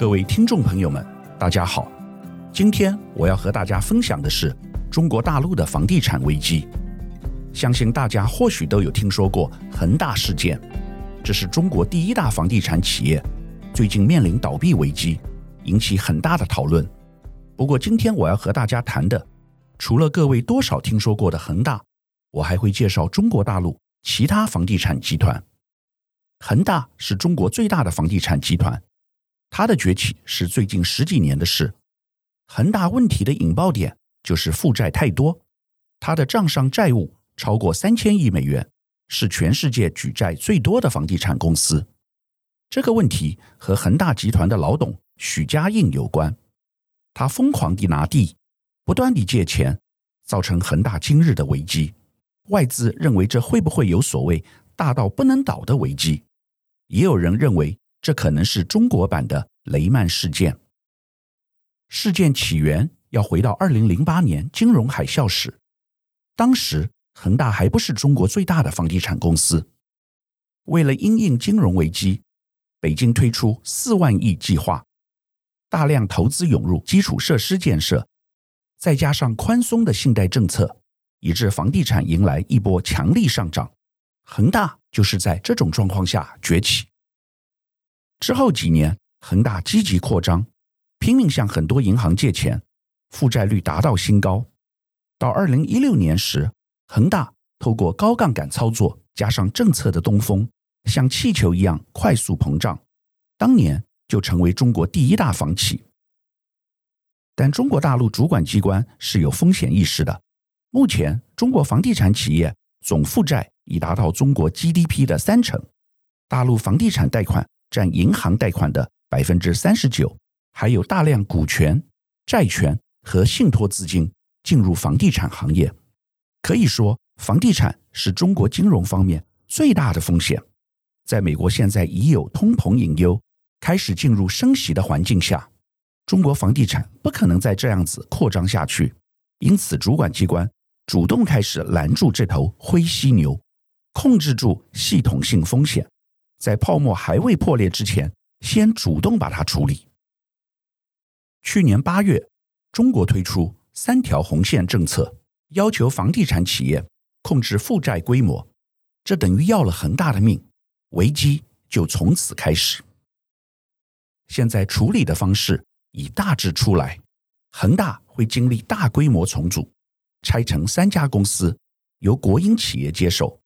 各位听众朋友们，大家好。今天我要和大家分享的是中国大陆的房地产危机。相信大家或许都有听说过恒大事件，这是中国第一大房地产企业，最近面临倒闭危机，引起很大的讨论。不过，今天我要和大家谈的，除了各位多少听说过的恒大，我还会介绍中国大陆其他房地产集团。恒大是中国最大的房地产集团。它的崛起是最近十几年的事。恒大问题的引爆点就是负债太多，它的账上债务超过三千亿美元，是全世界举债最多的房地产公司。这个问题和恒大集团的老董许家印有关，他疯狂地拿地，不断地借钱，造成恒大今日的危机。外资认为这会不会有所谓大到不能倒的危机？也有人认为。这可能是中国版的雷曼事件。事件起源要回到二零零八年金融海啸时，当时恒大还不是中国最大的房地产公司。为了因应金融危机，北京推出四万亿计划，大量投资涌入基础设施建设，再加上宽松的信贷政策，以致房地产迎来一波强力上涨。恒大就是在这种状况下崛起。之后几年，恒大积极扩张，拼命向很多银行借钱，负债率达到新高。到二零一六年时，恒大透过高杠杆操作，加上政策的东风，像气球一样快速膨胀，当年就成为中国第一大房企。但中国大陆主管机关是有风险意识的，目前中国房地产企业总负债已达到中国 GDP 的三成，大陆房地产贷款。占银行贷款的百分之三十九，还有大量股权、债权和信托资金进入房地产行业。可以说，房地产是中国金融方面最大的风险。在美国现在已有通膨隐忧，开始进入升息的环境下，中国房地产不可能再这样子扩张下去。因此，主管机关主动开始拦住这头灰犀牛，控制住系统性风险。在泡沫还未破裂之前，先主动把它处理。去年八月，中国推出三条红线政策，要求房地产企业控制负债规模，这等于要了恒大的命，危机就从此开始。现在处理的方式已大致出来，恒大会经历大规模重组，拆成三家公司，由国营企业接手。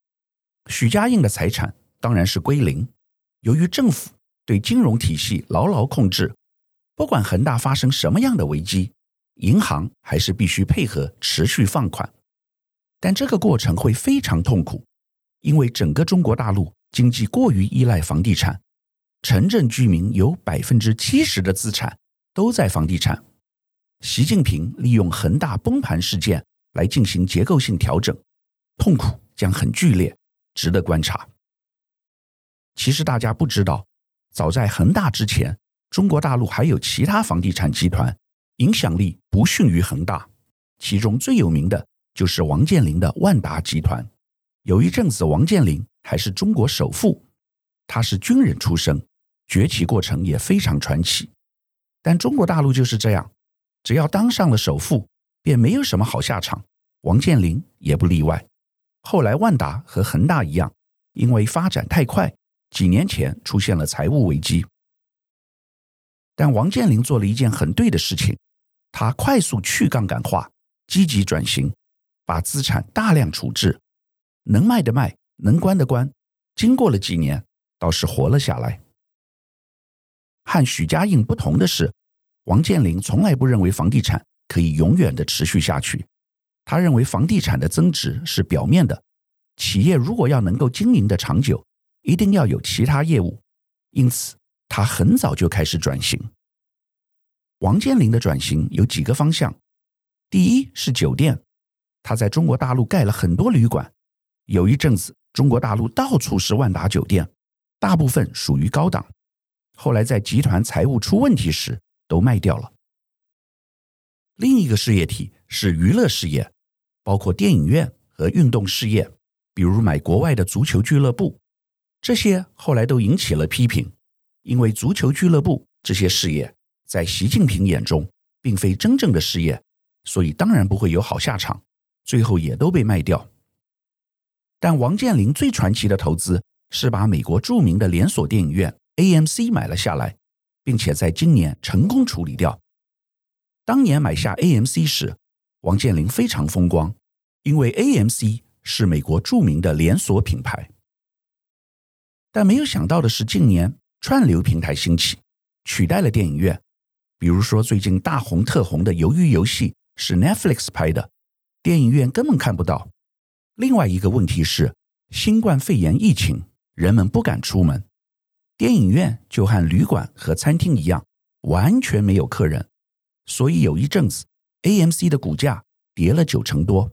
许家印的财产。当然是归零。由于政府对金融体系牢牢控制，不管恒大发生什么样的危机，银行还是必须配合持续放款。但这个过程会非常痛苦，因为整个中国大陆经济过于依赖房地产，城镇居民有百分之七十的资产都在房地产。习近平利用恒大崩盘事件来进行结构性调整，痛苦将很剧烈，值得观察。其实大家不知道，早在恒大之前，中国大陆还有其他房地产集团，影响力不逊于恒大。其中最有名的就是王健林的万达集团。有一阵子，王健林还是中国首富，他是军人出身，崛起过程也非常传奇。但中国大陆就是这样，只要当上了首富，便没有什么好下场。王健林也不例外。后来，万达和恒大一样，因为发展太快。几年前出现了财务危机，但王健林做了一件很对的事情，他快速去杠杆化，积极转型，把资产大量处置，能卖的卖，能关的关。经过了几年，倒是活了下来。和许家印不同的是，王健林从来不认为房地产可以永远的持续下去，他认为房地产的增值是表面的，企业如果要能够经营的长久。一定要有其他业务，因此他很早就开始转型。王健林的转型有几个方向，第一是酒店，他在中国大陆盖了很多旅馆，有一阵子中国大陆到处是万达酒店，大部分属于高档，后来在集团财务出问题时都卖掉了。另一个事业体是娱乐事业，包括电影院和运动事业，比如买国外的足球俱乐部。这些后来都引起了批评，因为足球俱乐部这些事业在习近平眼中并非真正的事业，所以当然不会有好下场，最后也都被卖掉。但王健林最传奇的投资是把美国著名的连锁电影院 AMC 买了下来，并且在今年成功处理掉。当年买下 AMC 时，王健林非常风光，因为 AMC 是美国著名的连锁品牌。但没有想到的是，近年串流平台兴起，取代了电影院。比如说，最近大红特红的《鱿鱼游戏》是 Netflix 拍的，电影院根本看不到。另外一个问题是，新冠肺炎疫情，人们不敢出门，电影院就和旅馆和餐厅一样，完全没有客人。所以有一阵子，AMC 的股价跌了九成多。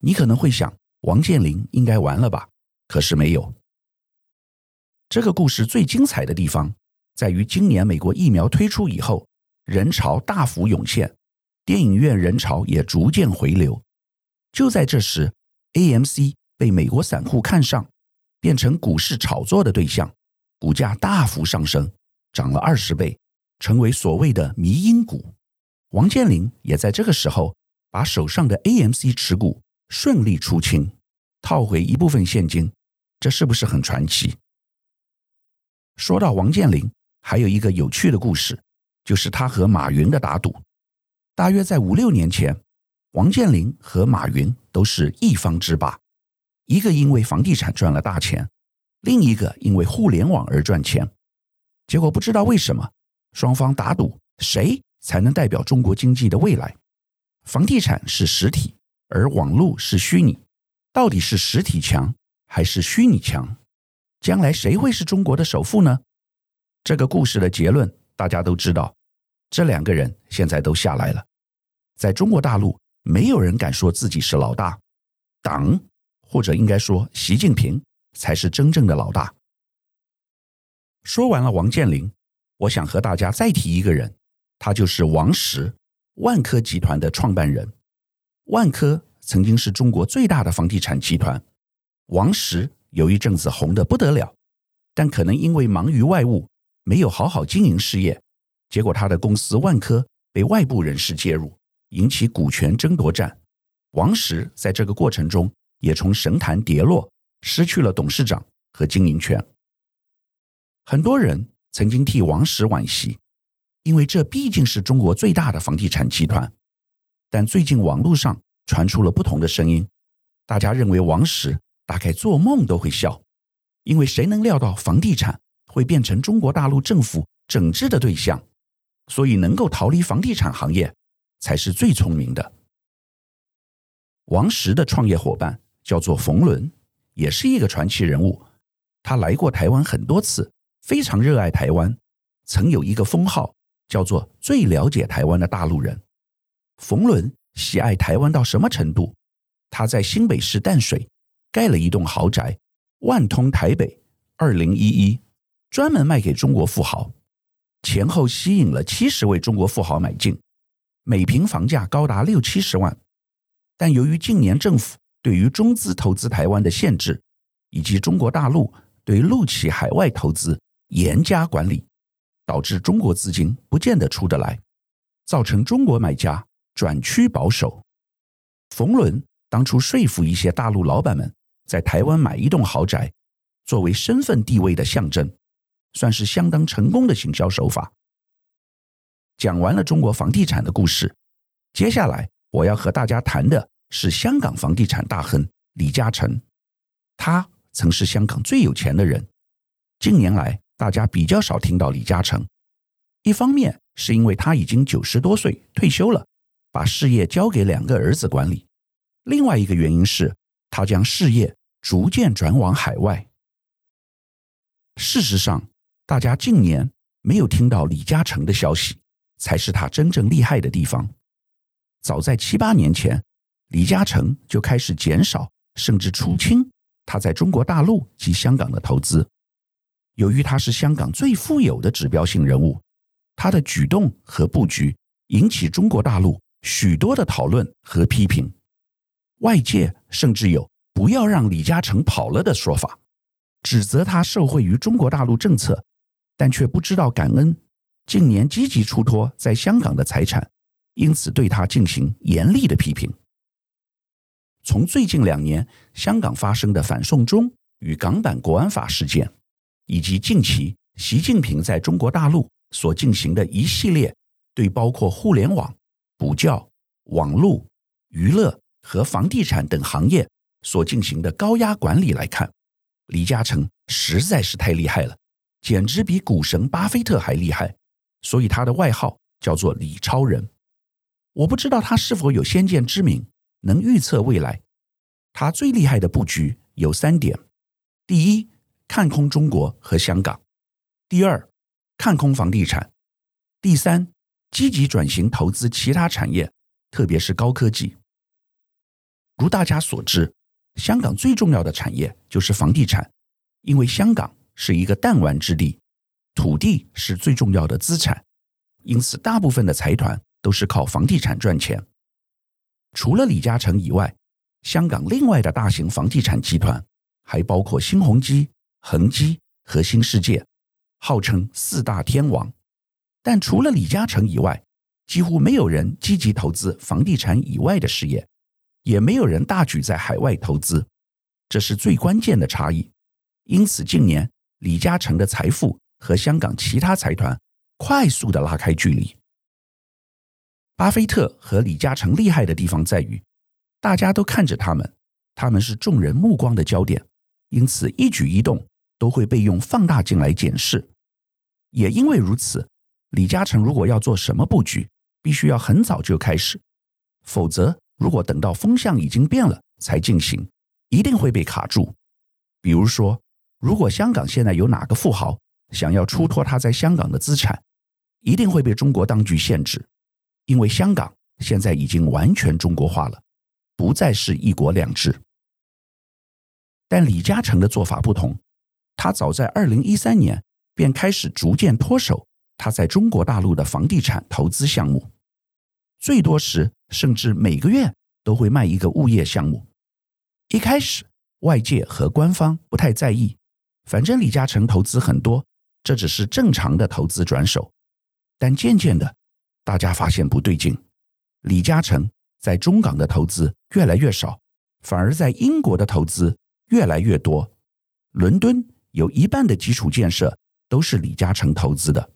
你可能会想，王健林应该完了吧？可是没有。这个故事最精彩的地方，在于今年美国疫苗推出以后，人潮大幅涌现，电影院人潮也逐渐回流。就在这时，AMC 被美国散户看上，变成股市炒作的对象，股价大幅上升，涨了二十倍，成为所谓的迷因股。王健林也在这个时候把手上的 AMC 持股顺利出清，套回一部分现金，这是不是很传奇？说到王健林，还有一个有趣的故事，就是他和马云的打赌。大约在五六年前，王健林和马云都是一方之霸，一个因为房地产赚了大钱，另一个因为互联网而赚钱。结果不知道为什么，双方打赌谁才能代表中国经济的未来？房地产是实体，而网络是虚拟。到底是实体强还是虚拟强？将来谁会是中国的首富呢？这个故事的结论大家都知道，这两个人现在都下来了。在中国大陆，没有人敢说自己是老大，党或者应该说习近平才是真正的老大。说完了王健林，我想和大家再提一个人。他就是王石，万科集团的创办人。万科曾经是中国最大的房地产集团。王石有一阵子红得不得了，但可能因为忙于外务，没有好好经营事业，结果他的公司万科被外部人士介入，引起股权争夺战。王石在这个过程中也从神坛跌落，失去了董事长和经营权。很多人曾经替王石惋惜。因为这毕竟是中国最大的房地产集团，但最近网络上传出了不同的声音，大家认为王石大概做梦都会笑，因为谁能料到房地产会变成中国大陆政府整治的对象？所以能够逃离房地产行业才是最聪明的。王石的创业伙伴叫做冯仑，也是一个传奇人物，他来过台湾很多次，非常热爱台湾，曾有一个封号。叫做最了解台湾的大陆人，冯仑喜爱台湾到什么程度？他在新北市淡水盖了一栋豪宅，万通台北二零一一，专门卖给中国富豪，前后吸引了七十位中国富豪买进，每平房价高达六七十万。但由于近年政府对于中资投资台湾的限制，以及中国大陆对陆企海外投资严加管理。导致中国资金不见得出得来，造成中国买家转趋保守。冯仑当初说服一些大陆老板们在台湾买一栋豪宅，作为身份地位的象征，算是相当成功的行销手法。讲完了中国房地产的故事，接下来我要和大家谈的是香港房地产大亨李嘉诚。他曾是香港最有钱的人，近年来，大家比较少听到李嘉诚，一方面是因为他已经九十多岁退休了，把事业交给两个儿子管理；另外一个原因是他将事业逐渐转往海外。事实上，大家近年没有听到李嘉诚的消息，才是他真正厉害的地方。早在七八年前，李嘉诚就开始减少甚至出清他在中国大陆及香港的投资。由于他是香港最富有的指标性人物，他的举动和布局引起中国大陆许多的讨论和批评。外界甚至有“不要让李嘉诚跑了”的说法，指责他受惠于中国大陆政策，但却不知道感恩，近年积极出脱在香港的财产，因此对他进行严厉的批评。从最近两年香港发生的反送中与港版国安法事件，以及近期习近平在中国大陆所进行的一系列对包括互联网、补教、网络、娱乐和房地产等行业所进行的高压管理来看，李嘉诚实在是太厉害了，简直比股神巴菲特还厉害。所以他的外号叫做“李超人”。我不知道他是否有先见之明，能预测未来。他最厉害的布局有三点：第一，看空中国和香港；第二，看空房地产；第三，积极转型投资其他产业，特别是高科技。如大家所知，香港最重要的产业就是房地产，因为香港是一个弹丸之地。土地是最重要的资产，因此大部分的财团都是靠房地产赚钱。除了李嘉诚以外，香港另外的大型房地产集团还包括新鸿基、恒基和新世界，号称四大天王。但除了李嘉诚以外，几乎没有人积极投资房地产以外的事业，也没有人大举在海外投资，这是最关键的差异。因此，近年李嘉诚的财富。和香港其他财团快速的拉开距离。巴菲特和李嘉诚厉害的地方在于，大家都看着他们，他们是众人目光的焦点，因此一举一动都会被用放大镜来检视。也因为如此，李嘉诚如果要做什么布局，必须要很早就开始，否则如果等到风向已经变了才进行，一定会被卡住。比如说，如果香港现在有哪个富豪，想要出脱他在香港的资产，一定会被中国当局限制，因为香港现在已经完全中国化了，不再是一国两制。但李嘉诚的做法不同，他早在二零一三年便开始逐渐脱手他在中国大陆的房地产投资项目，最多时甚至每个月都会卖一个物业项目。一开始外界和官方不太在意，反正李嘉诚投资很多。这只是正常的投资转手，但渐渐的，大家发现不对劲。李嘉诚在中港的投资越来越少，反而在英国的投资越来越多。伦敦有一半的基础建设都是李嘉诚投资的。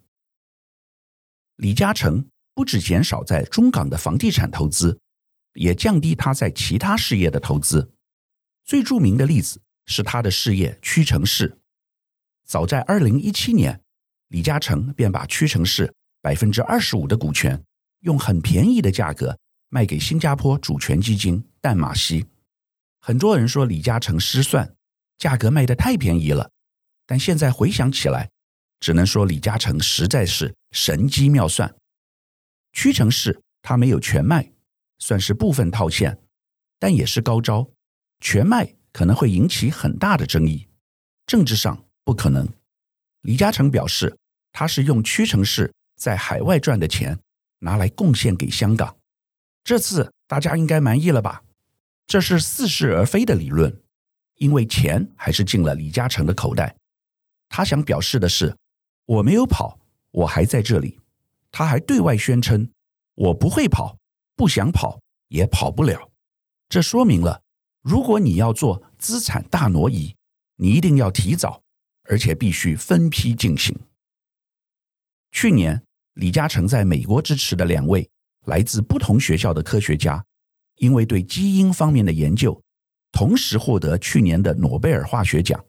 李嘉诚不止减少在中港的房地产投资，也降低他在其他事业的投资。最著名的例子是他的事业屈臣氏。早在二零一七年，李嘉诚便把屈臣氏百分之二十五的股权用很便宜的价格卖给新加坡主权基金淡马锡。很多人说李嘉诚失算，价格卖得太便宜了。但现在回想起来，只能说李嘉诚实在是神机妙算。屈臣氏他没有全卖，算是部分套现，但也是高招。全卖可能会引起很大的争议，政治上。不可能，李嘉诚表示，他是用屈臣氏在海外赚的钱拿来贡献给香港。这次大家应该满意了吧？这是似是而非的理论，因为钱还是进了李嘉诚的口袋。他想表示的是，我没有跑，我还在这里。他还对外宣称，我不会跑，不想跑也跑不了。这说明了，如果你要做资产大挪移，你一定要提早。而且必须分批进行。去年，李嘉诚在美国支持的两位来自不同学校的科学家，因为对基因方面的研究，同时获得去年的诺贝尔化学奖。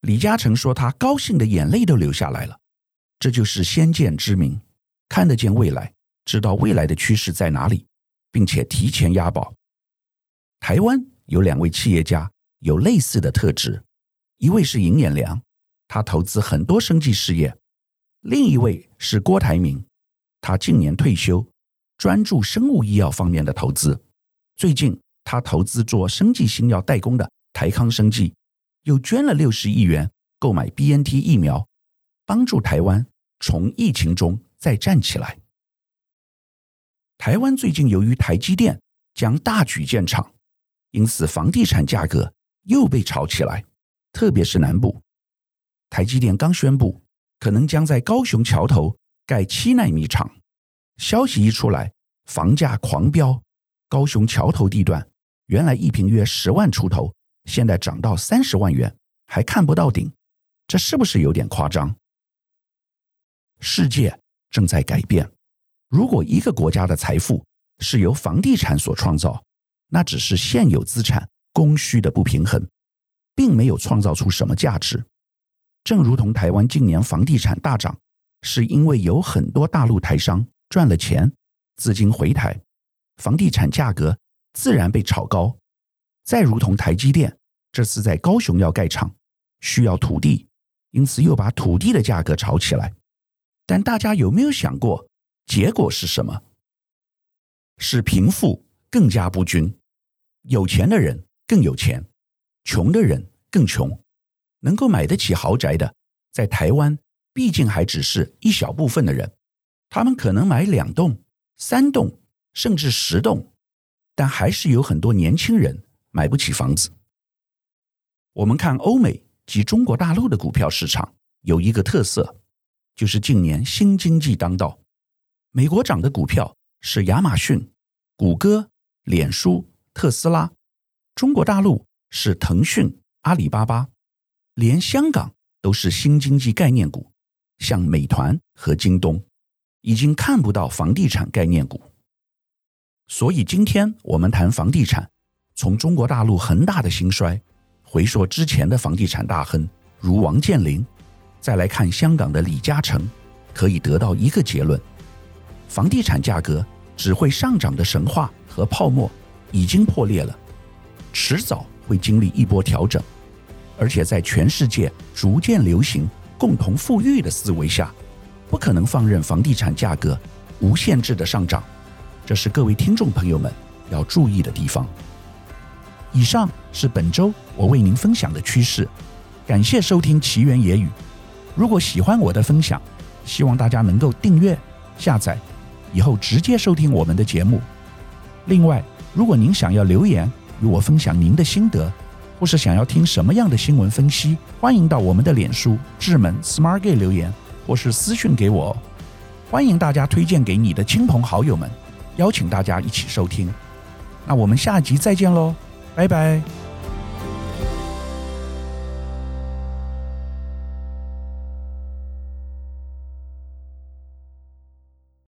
李嘉诚说，他高兴的眼泪都流下来了。这就是先见之明，看得见未来，知道未来的趋势在哪里，并且提前押宝。台湾有两位企业家有类似的特质，一位是尹衍梁。他投资很多生技事业，另一位是郭台铭，他近年退休，专注生物医药方面的投资。最近他投资做生技新药代工的台康生技，又捐了六十亿元购买 BNT 疫苗，帮助台湾从疫情中再站起来。台湾最近由于台积电将大举建厂，因此房地产价格又被炒起来，特别是南部。台积电刚宣布，可能将在高雄桥头盖七纳米厂，消息一出来，房价狂飙。高雄桥头地段原来一平约十万出头，现在涨到三十万元，还看不到顶，这是不是有点夸张？世界正在改变，如果一个国家的财富是由房地产所创造，那只是现有资产供需的不平衡，并没有创造出什么价值。正如同台湾近年房地产大涨，是因为有很多大陆台商赚了钱，资金回台，房地产价格自然被炒高。再如同台积电这次在高雄要盖厂，需要土地，因此又把土地的价格炒起来。但大家有没有想过，结果是什么？是贫富更加不均，有钱的人更有钱，穷的人更穷。能够买得起豪宅的，在台湾毕竟还只是一小部分的人，他们可能买两栋、三栋，甚至十栋，但还是有很多年轻人买不起房子。我们看欧美及中国大陆的股票市场有一个特色，就是近年新经济当道，美国涨的股票是亚马逊、谷歌、脸书、特斯拉；中国大陆是腾讯、阿里巴巴。连香港都是新经济概念股，像美团和京东，已经看不到房地产概念股。所以今天我们谈房地产，从中国大陆恒大的兴衰，回溯之前的房地产大亨如王健林，再来看香港的李嘉诚，可以得到一个结论：房地产价格只会上涨的神话和泡沫已经破裂了，迟早会经历一波调整。而且在全世界逐渐流行共同富裕的思维下，不可能放任房地产价格无限制的上涨，这是各位听众朋友们要注意的地方。以上是本周我为您分享的趋势，感谢收听奇缘野语。如果喜欢我的分享，希望大家能够订阅、下载，以后直接收听我们的节目。另外，如果您想要留言与我分享您的心得。或是想要听什么样的新闻分析，欢迎到我们的脸书智门 Smart Gay 留言，或是私讯给我。欢迎大家推荐给你的亲朋好友们，邀请大家一起收听。那我们下集再见喽，拜拜。